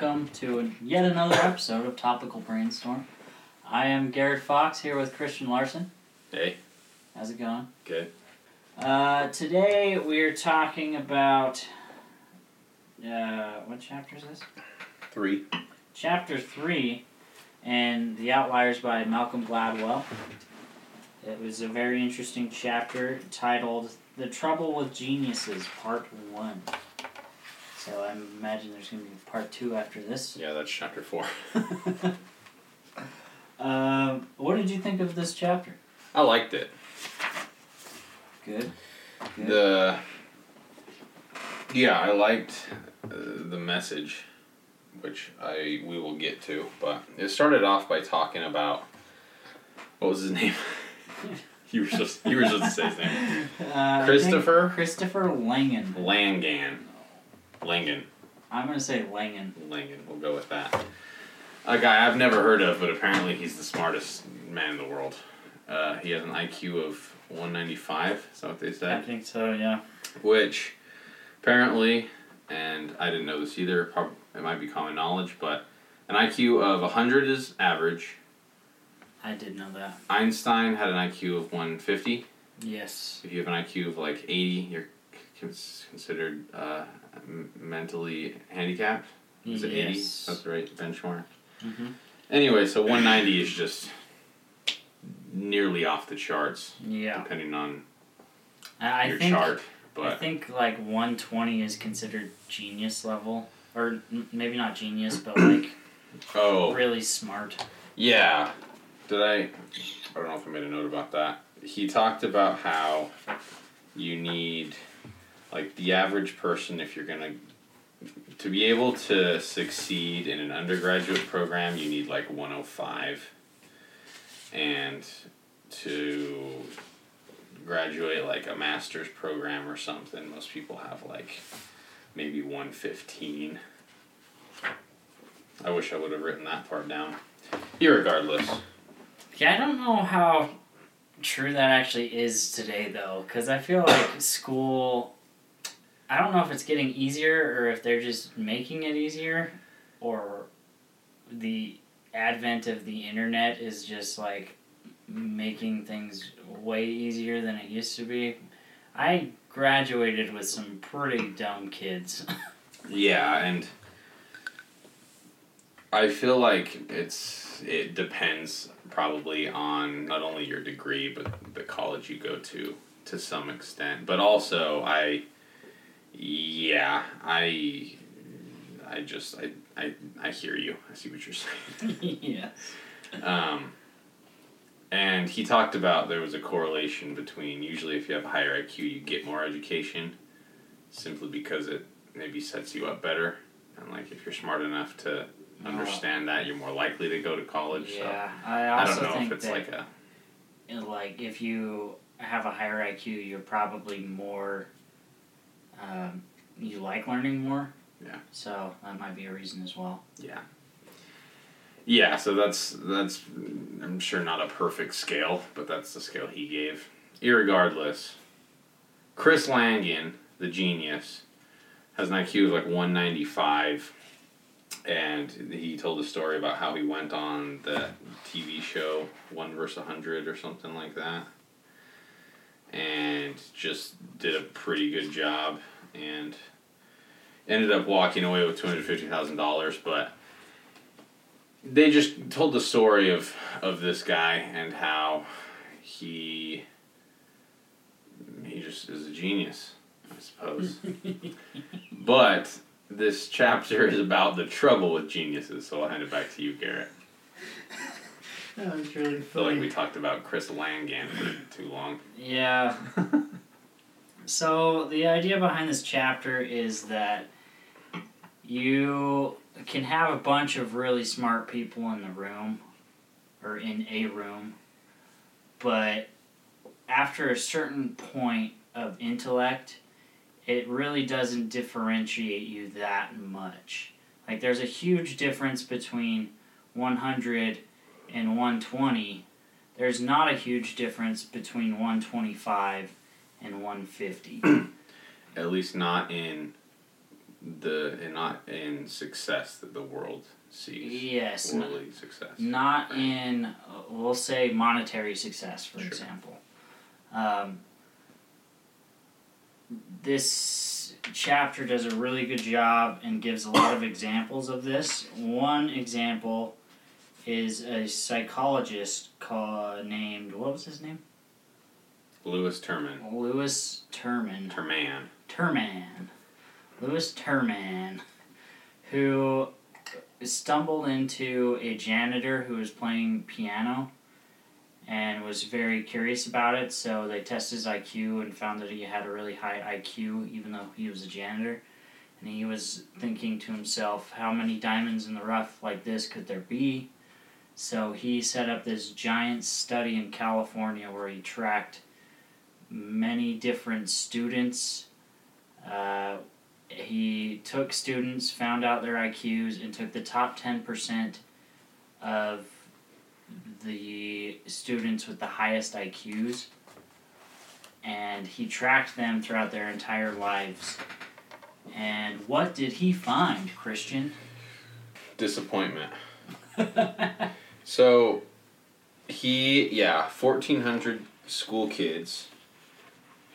Welcome to yet another episode of Topical Brainstorm. I am Garrett Fox here with Christian Larson. Hey, How's it going? good. Uh, today we're talking about. Uh, what chapter is this? Three. Chapter 3 and The Outliers by Malcolm Gladwell. It was a very interesting chapter titled The Trouble with Geniuses, Part 1. So I imagine there's going to be part 2 after this. Yeah, that's chapter four. um, what did you think of this chapter? I liked it. Good. Good. The yeah, I liked uh, the message, which I we will get to. But it started off by talking about what was his name. you were just you were supposed to say his name. Uh, Christopher? Christopher Langan. Langan. Langan. I'm going to say Langan. Langan. We'll go with that. A guy I've never heard of, but apparently he's the smartest man in the world. Uh, he has an IQ of 195. Is that what they I think so, yeah. which apparently, and I didn't know this either, prob- it might be common knowledge, but an IQ of 100 is average. I did know that. Einstein had an IQ of 150. Yes. If you have an IQ of like 80, you're considered uh, m- mentally handicapped. Is it 80? Yes. That's the right benchmark. hmm Anyway, so 190 is just nearly off the charts, Yeah. depending on I, I your think chart. I think like 120 is considered genius level, or n- maybe not genius, but like oh, really smart. Yeah. Did I? I don't know if I made a note about that. He talked about how you need, like, the average person, if you're gonna, to be able to succeed in an undergraduate program, you need like 105. And to graduate like a master's program or something, most people have like maybe 115. I wish I would have written that part down. Irregardless. Yeah, I don't know how true that actually is today though, because I feel like school. I don't know if it's getting easier or if they're just making it easier, or the advent of the internet is just like making things way easier than it used to be. I graduated with some pretty dumb kids. Yeah, and I feel like it's it depends probably on not only your degree but the college you go to to some extent. But also I yeah, I I just I I, I hear you. I see what you're saying. yes. Um, and he talked about there was a correlation between usually if you have a higher IQ, you get more education simply because it maybe sets you up better. And like if you're smart enough to understand that, you're more likely to go to college. Yeah, I So I also don't know think if it's that like a like if you have a higher IQ, you're probably more. Um, you like learning more. Yeah. So that might be a reason as well. yeah. Yeah, so that's that's I'm sure not a perfect scale, but that's the scale he gave. Irregardless, Chris Langan, the genius, has an IQ of like 195, and he told a story about how he went on the TV show One vs. 100 or something like that, and just did a pretty good job, and ended up walking away with $250,000, but they just told the story of of this guy and how he he just is a genius, I suppose. but this chapter is about the trouble with geniuses, so I'll hand it back to you, Garrett. That was really I feel like we talked about Chris Langan for too long. Yeah. so the idea behind this chapter is that you can have a bunch of really smart people in the room or in a room, but after a certain point of intellect, it really doesn't differentiate you that much. Like there's a huge difference between 100 and 120. There's not a huge difference between 125 and 150. At least not in the and not in success that the world sees. Yes. Worldly success. not in uh, we'll say monetary success for Sure. example um, this chapter does a really good job and gives a lot of examples of this one example is a psychologist called named what was his name Lewis Terman. Lewis Terman Terman. Terman, Lewis Terman, who stumbled into a janitor who was playing piano and was very curious about it. So they tested his IQ and found that he had a really high IQ, even though he was a janitor. And he was thinking to himself, how many diamonds in the rough like this could there be? So he set up this giant study in California where he tracked many different students uh, he took students, found out their IQs, and took the top 10% of the students with the highest IQs. And he tracked them throughout their entire lives. And what did he find, Christian? Disappointment. So, he, yeah, 1,400 school kids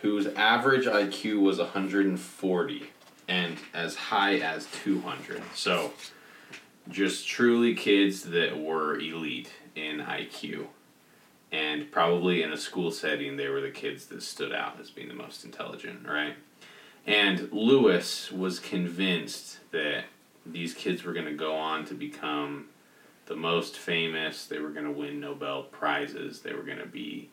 whose average IQ was 140 and as high as 200. So, just truly kids that were elite in IQ. And probably in a school setting, they were the kids that stood out as being the most intelligent, right? And Lewis was convinced that these kids were going to go on to become the most famous. They were going to win Nobel Prizes. They were going to be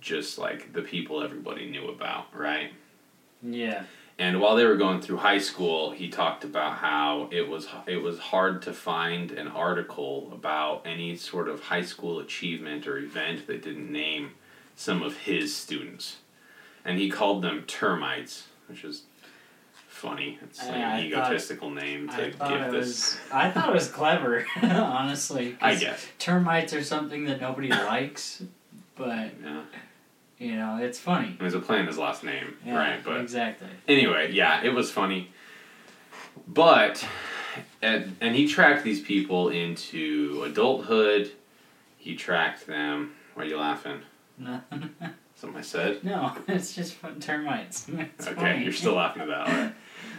just like the people everybody knew about, right? Yeah. And while they were going through high school, he talked about how it was it was hard to find an article about any sort of high school achievement or event that didn't name some of his students. And he called them termites, which is funny. It's like I an thought- egotistical name to give this. was. I thought it was clever, honestly. I guess. termites are something that nobody likes, but Yeah. you know it's funny. It was a play in his last name, Yeah, right? But exactly. anyway, yeah, it was funny. But and and he tracked these people into adulthood. He tracked them. Why are you laughing? Nothing. Something I said. no, it's just termites. It's okay, funny. you're still laughing at that. Right.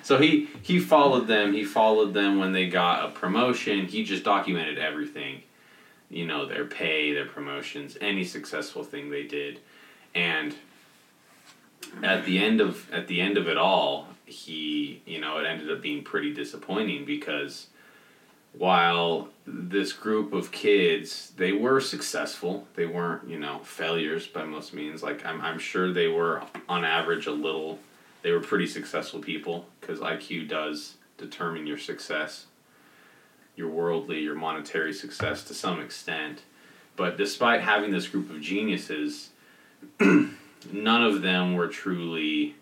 So he he followed them. He followed them when they got a promotion. He just documented everything. You know their pay, their promotions, any successful thing they did, and at the end of at the end of it all, he you know it ended up being pretty disappointing because while this group of kids they were successful they weren't you know failures by most means. Like i'm, I'm sure they were on average a little they were pretty successful people because iq does determine your success your worldly your monetary success to some extent but despite having this group of geniuses none of them were truly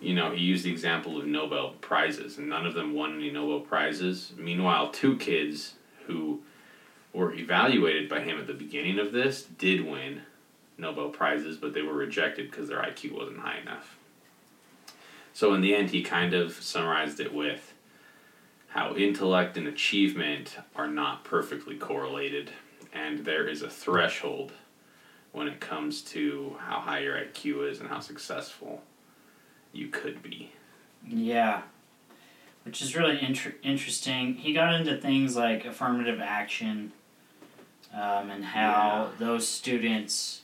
you know, he used the example of Nobel Prizes, and none of them won any Nobel Prizes. Meanwhile, two kids who were evaluated by him at the beginning of this did win Nobel Prizes, but they were rejected because their IQ wasn't high enough. So, in the end, he kind of summarized it with how intellect and achievement are not perfectly correlated, and there is a threshold when it comes to how high your IQ is and how successful you could be. Yeah, which is really inter- interesting. He got into things like affirmative action, um, and how those students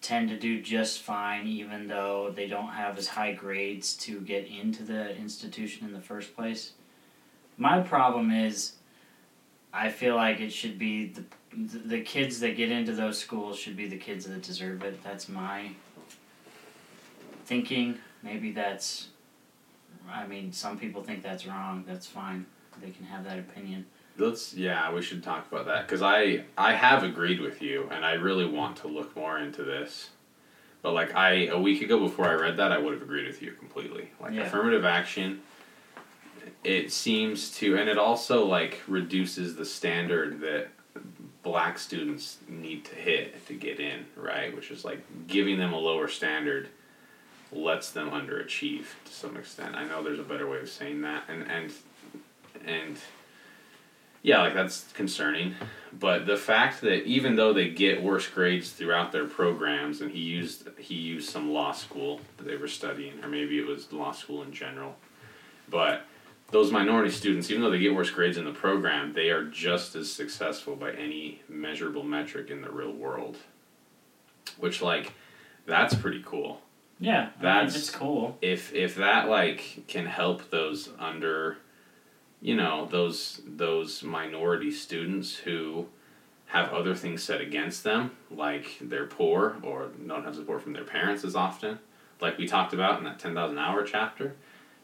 tend to do just fine, even though they don't have as high grades to get into the institution in the first place. My problem is, I feel like it should be the the kids that get into those schools should be the kids that deserve it. That's my thinking. Maybe that's I mean, some people think that's wrong. That's fine. They can have that opinion. Let's yeah, we should talk about that because I I have agreed with you and I really want to look more into this. But like I a week ago before I read that I would have agreed with you completely. Like Yeah. affirmative action it seems to and it also like reduces the standard that black students need to hit to get in, right? Which is like giving them a lower standard lets them underachieve to some extent. I know there's a better way of saying that, and and and yeah, like that's concerning. But the fact that even though they get worse grades throughout their programs, and he used he used some law school that they were studying, or maybe it was law school in general, but those minority students, even though they get worse grades in the program, they are just as successful by any measurable metric in the real world. Which like, that's pretty cool. Yeah, That's- it's cool. If if that like can help those under, you know, those those minority students who have other things set against them, like they're poor or don't have support from their parents as often, like we talked about in that ten thousand hour chapter.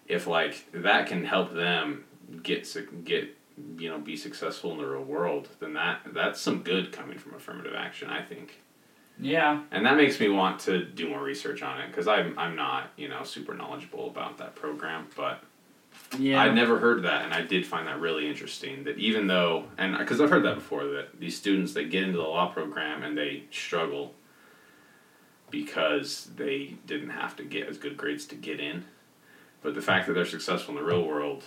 If like that can help them get get you know be successful in the real world, then that that's some good coming from affirmative action, I think Yeah, and that makes me want to do more research on it because I'm I'm not you know super knowledgeable about that program, but yeah. I'd never heard that, and I did find that really interesting. That even though and because I've heard that before, that these students they get into the law program and they struggle because they didn't have to get as good grades to get in, but the fact that they're successful in the real world,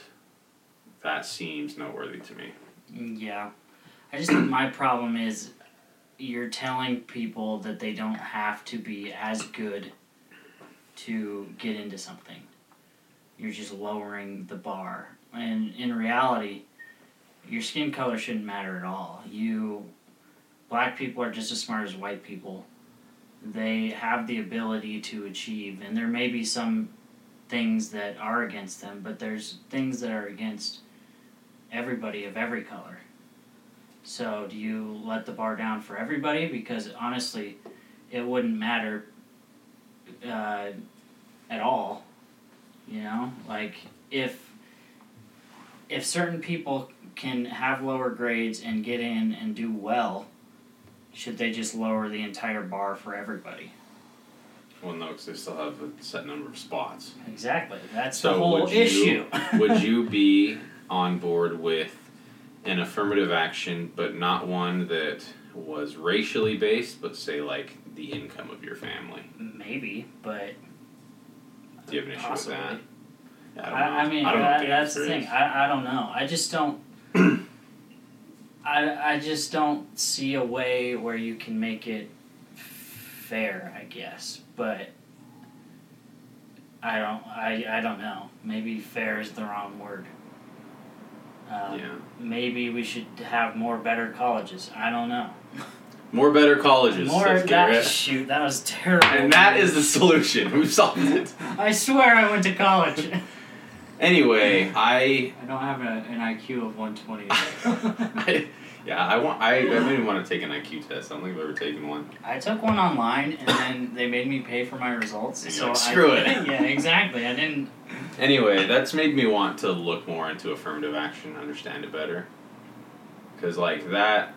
that seems noteworthy to me. Yeah. I just think my problem is you're telling people that they don't have to be as good to get into something. You're just lowering the bar. And in reality, your skin color shouldn't matter at all. You black people are just as smart as white people. They have the ability to achieve and there may be some things that are against them, but there's things that are against everybody of every color. So do you let the bar down for everybody? Because honestly, it wouldn't matter uh, at all. You know, like if if certain people can have lower grades and get in and do well, should they just lower the entire bar for everybody? Well, no, because they still have a set number of spots. Exactly. That's So the whole would you- issue. would you be on board with an affirmative action, but not one that was racially based, but say like the income of your family? Maybe, but Do you have an issue possibly. with that? I, don't I, know. I mean, I don't what that's the thing. I, I don't know. I just don't. I, I just don't see a way where you can make it fair. I guess, but I don't. I, I don't know. Maybe fair is the wrong word. Um, Yeah. Maybe we should have more better colleges. I don't know. More better colleges, more says that shoot. That was terrible. And that is the solution. We've solved it. I swear I went to college. Anyway, I, I don't have a, an IQ of 120. I yeah, I want. I, I even want to take an IQ test. I don't think I've ever taken one. I took one online and then they made me pay for my results. And so you're like, I- "Screw it." Yeah, exactly. I didn't. Anyway, that's made me want to look more into affirmative action, understand it better. Cause like that,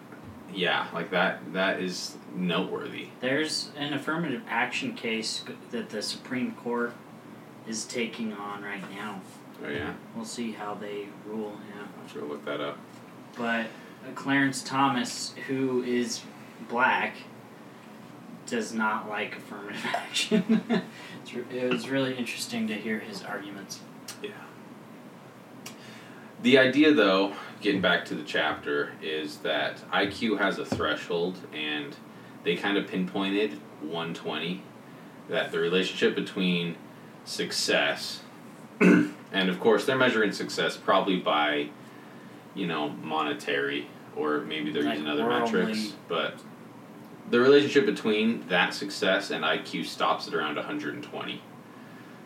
yeah, like that. That is noteworthy. There's an affirmative action case that the Supreme Court is taking on right now. Oh yeah, We'll see how they rule. Yeah, to go look that up. but Uh, Clarence Thomas, who is black, does not like affirmative action. It was really interesting to hear his arguments. Yeah. The idea, though, getting back to the chapter, is that IQ has a threshold, and they kind of pinpointed 120. That the relationship between success, and of course, they're measuring success probably by, you know, monetary, or maybe they're Like using other metrics, but the relationship between that success and IQ stops at around 120.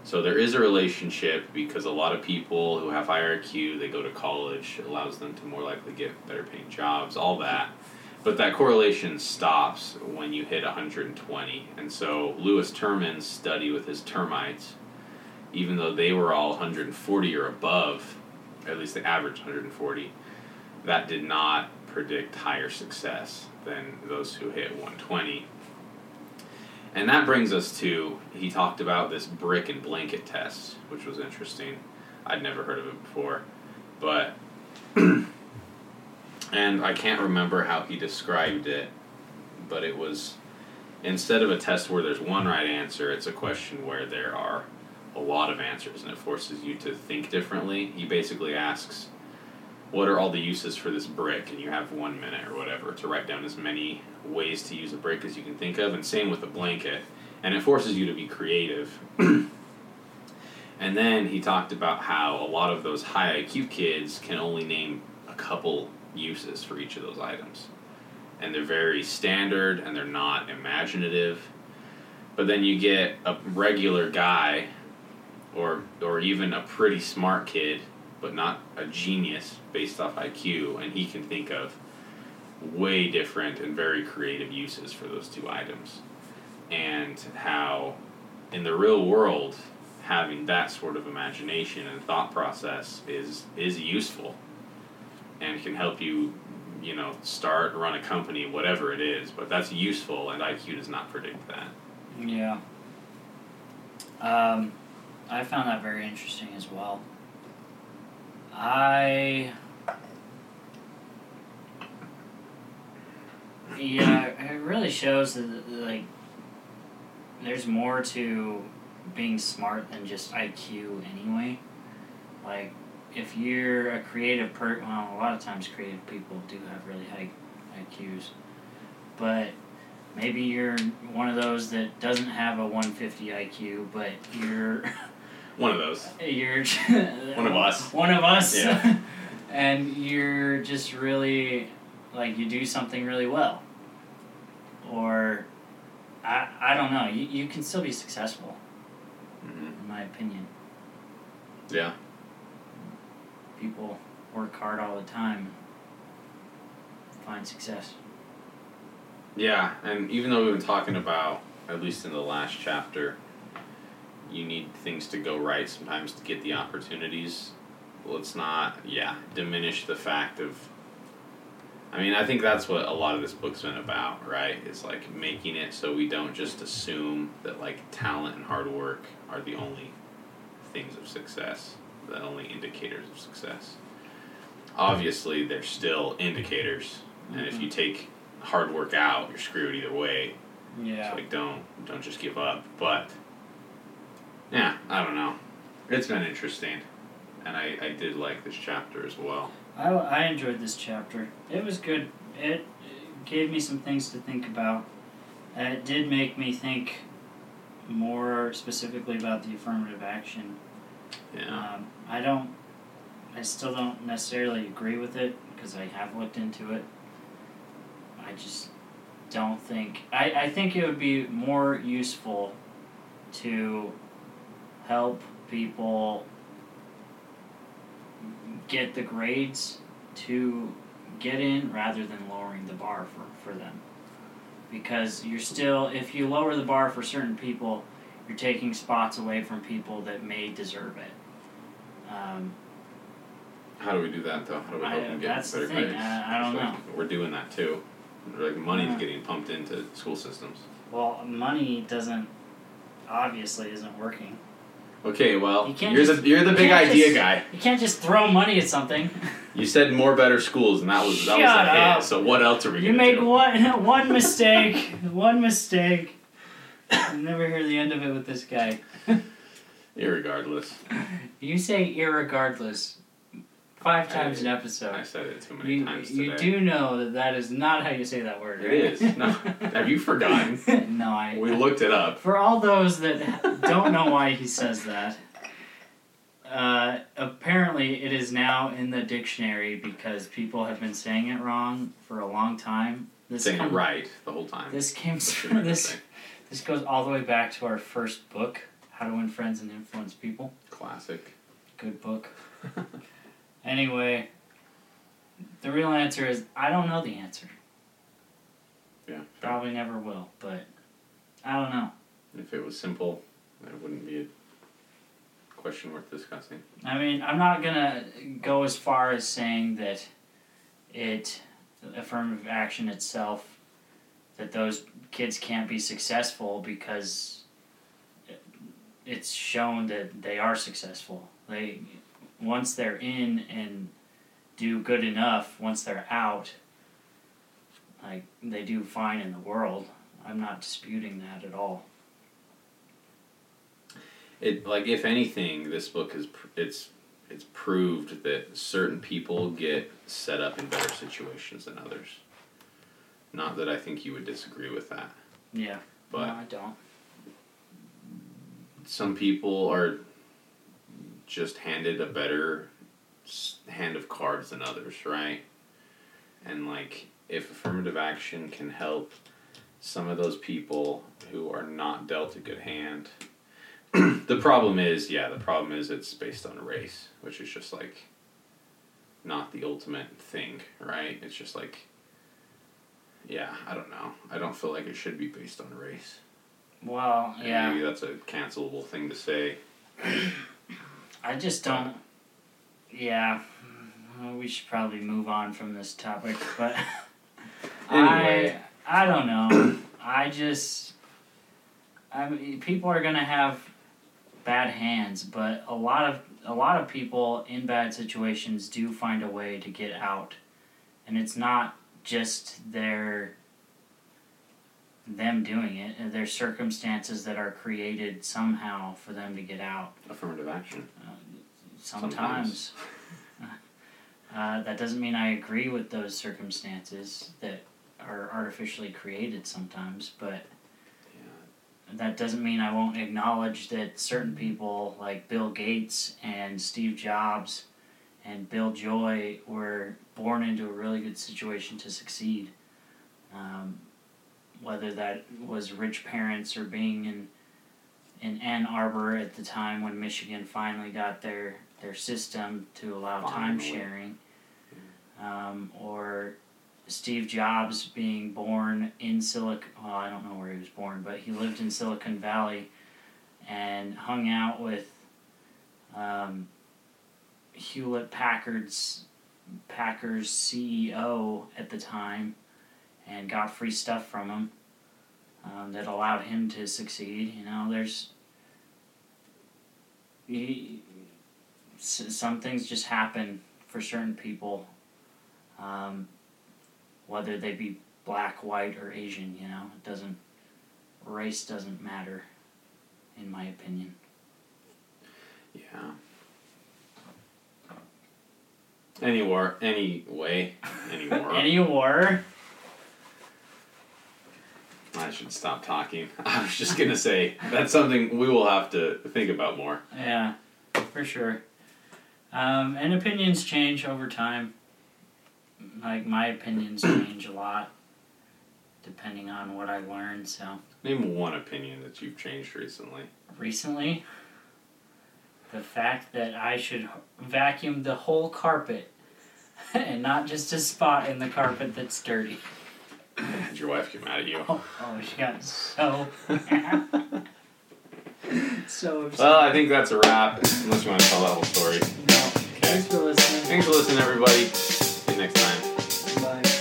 So there is a relationship because a lot of people who have higher IQ, they go to college, allows them to more likely get better paying jobs, all that. But that correlation stops when you hit 120. And so Lewis Terman's study with his termites, even though they were all 140 or above, at least the average 140, that did not predict higher success than those who hit 120. And that brings us to he talked about this brick and blanket test, which was interesting. I'd never heard of it before, but and I can't remember how he described it, but it was instead of a test where there's one right answer, it's a question where there are a lot of answers and it forces you to think differently. He basically asks, What are all the uses for this brick? And you have one minute or whatever to write down as many ways to use a brick as you can think of, and same with a blanket. And it forces you to be creative. and then he talked about how a lot of those high IQ kids can only name a couple uses for each of those items and they're very standard and they're not imaginative. But then you get a regular guy or or even a pretty smart kid, but not a genius based off IQ, and he can think of way different and very creative uses for those two items. And how in the real world having that sort of imagination and thought process is is useful and can help you you know, start, run a company, whatever it is, but that's useful, and IQ does not predict that. Yeah. Um, I found that very interesting as well. I. Yeah, it really shows that, like, there's more to being smart than just IQ anyway. Like, if you're a creative per well, a lot of times creative people do have really high IQs, but maybe you're one of those that doesn't have a 150 IQ, but you're one of those. You're one of us. One of us. Yeah. and you're just really like you do something really well. Or I I don't know. You you can still be successful. Mm-hmm. In my opinion. Yeah people work hard all the time find success. Yeah, and even though we've been talking about, at least in the last chapter, you need things to go right sometimes to get the opportunities. Let's not, yeah, diminish the fact of. I mean, I think that's what a lot of this book's been about, right? It's like making it so we don't just assume that like talent and hard work are the only things of success the only indicators of success. Obviously, they're still indicators, and mm-hmm. if you take hard work out, you're screwed either way. Yeah. So like, don't don't just give up. But yeah, I don't know. It's been interesting, and I I did like this chapter as well. I I enjoyed this chapter. It was good. It gave me some things to think about. It did make me think more specifically about the affirmative action yeah. Um, I don't. I still don't necessarily agree with it because I have looked into it. I just don't think. I, I think it would be more useful to help people get the grades to get in rather than lowering the bar for, for them. Because you're still, if you lower the bar for certain people, you're taking spots away from people that may deserve it. Um, How do we do that though? How do we help I, them get better the grades? I, I don't like, know. We're doing that too. Like money's Yeah. getting pumped into school systems. Well, money doesn't obviously isn't working. Okay, well, You can't you're just- the you're the big idea just- guy. You can't just throw money at something. You said more better schools, and that was that was Shut a hit. So what else are we You gonna do? one one mistake, one mistake. You never hear the end of it with this guy. Irregardless, You say irregardless five I- times an episode. I said it too many You, times today. you do know that that is not how you say that word, It right? is. No, have you forgotten? no, I. We looked it up. For all those that don't know why he says that, uh, apparently it is now in the dictionary because people have been saying it wrong for a long time. This Saying it right the whole time. This came. That's This this goes all the way back to our first book, How to Win Friends and Influence People. Classic. Good book. Anyway, the real answer is I don't know the answer. Yeah. Probably never will, but I don't know. If it was simple, it wouldn't be a question worth discussing. I mean, I'm not gonna go as far as saying that it, affirmative action itself, that those kids can't be successful because it's shown that they are successful. They, once they're in and do good enough, once they're out, like they do fine in the world. I'm not disputing that at all. It like if anything, this book has pr- it's it's proved that certain people get set up in better situations than others. Not that I think you would disagree with that, Yeah. but no, I don't. some people are just handed a better hand of cards than others, right? And like if affirmative action can help some of those people who are not dealt a good hand. the problem is, yeah, the problem is it's based on race, which is just like not the ultimate thing, right? It's just like yeah, I don't know. I don't feel like it should be based on race. Well, And yeah. Maybe that's a cancelable thing to say. I just don't. Yeah. We should probably move on from this topic, but Anyway. I I don't know. I just I mean, people are gonna have bad hands, but a lot of a lot of people in bad situations do find a way to get out, and it's not just their them doing it. There's circumstances that are created somehow for them to get out. Affirmative action. Sometimes. uh, that doesn't mean I agree with those circumstances that are artificially created sometimes, but that doesn't mean I won't acknowledge that certain people like Bill Gates and Steve Jobs and Bill Joy were born into a really good situation to succeed. Um, whether that was rich parents or being in in Ann Arbor at the time when Michigan finally got their their system to allow time sharing, um, or Steve Jobs being born in Silicon. Well, I don't know where he was born, but he lived in Silicon Valley and hung out with um, Hewlett Packard's Packers CEO at the time, and got free stuff from him um, that allowed him to succeed. You know, there's he, some things just happen for certain people, um, whether they be black, white, or Asian. You know, it doesn't race doesn't matter, in my opinion. Yeah. Anywhere, anyway, anymore. Any war? I should stop talking. I was just gonna say that's something we will have to think about more. Yeah, for sure. Um, and opinions change over time. Like my opinions change a lot, depending on what I learn. So Name one opinion that you've changed recently. recently, the fact that I should vacuum the whole carpet and not just a spot in the carpet that's dirty. Did your wife get mad at you? Oh, oh she got so so upset. Well, I think that's a wrap. Unless you want to tell that whole story. no. Thanks for listening. Thanks for listening, everybody. See you next time. Bye.